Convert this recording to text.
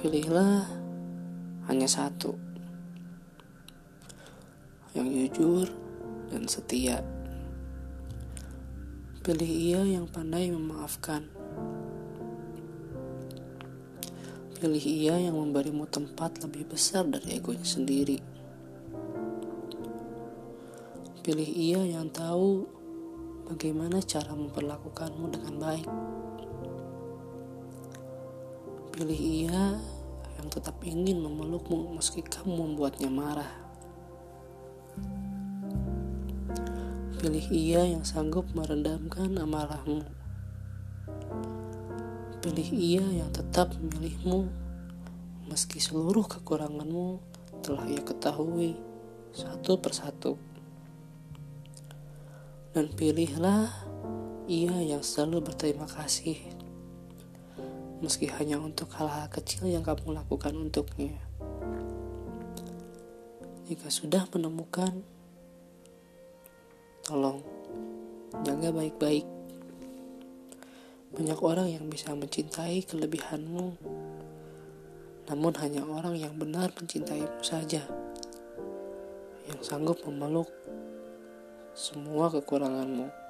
Pilihlah hanya satu yang jujur dan setia. Pilih ia yang pandai memaafkan. Pilih ia yang memberimu tempat lebih besar dari egonya sendiri. Pilih ia yang tahu bagaimana cara memperlakukanmu dengan baik. Pilih ia yang tetap ingin memelukmu meski kamu membuatnya marah. Pilih ia yang sanggup merendamkan amarahmu. Pilih ia yang tetap memilihmu meski seluruh kekuranganmu telah ia ketahui satu persatu. Dan pilihlah ia yang selalu berterima kasih meski hanya untuk hal-hal kecil yang kamu lakukan untuknya. Jika sudah menemukan, tolong jaga baik-baik. Banyak orang yang bisa mencintai kelebihanmu, namun hanya orang yang benar mencintaimu saja yang sanggup memeluk semua kekuranganmu.